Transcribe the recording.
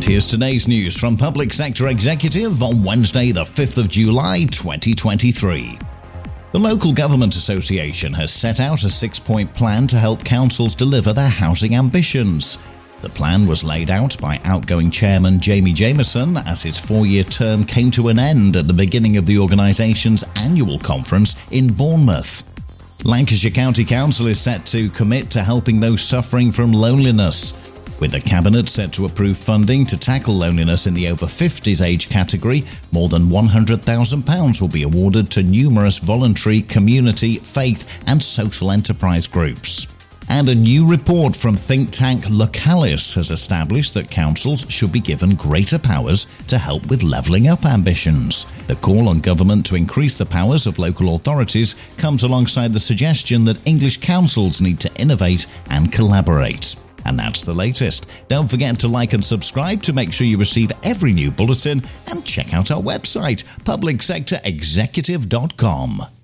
And here's today's news from Public Sector Executive on Wednesday, the 5th of July, 2023. The Local Government Association has set out a six point plan to help councils deliver their housing ambitions. The plan was laid out by outgoing chairman Jamie Jamieson as his four year term came to an end at the beginning of the organisation's annual conference in Bournemouth. Lancashire County Council is set to commit to helping those suffering from loneliness. With the Cabinet set to approve funding to tackle loneliness in the over 50s age category, more than £100,000 will be awarded to numerous voluntary, community, faith, and social enterprise groups. And a new report from think tank Localis has established that councils should be given greater powers to help with levelling up ambitions. The call on government to increase the powers of local authorities comes alongside the suggestion that English councils need to innovate and collaborate. And that's the latest. Don't forget to like and subscribe to make sure you receive every new bulletin and check out our website, publicsectorexecutive.com.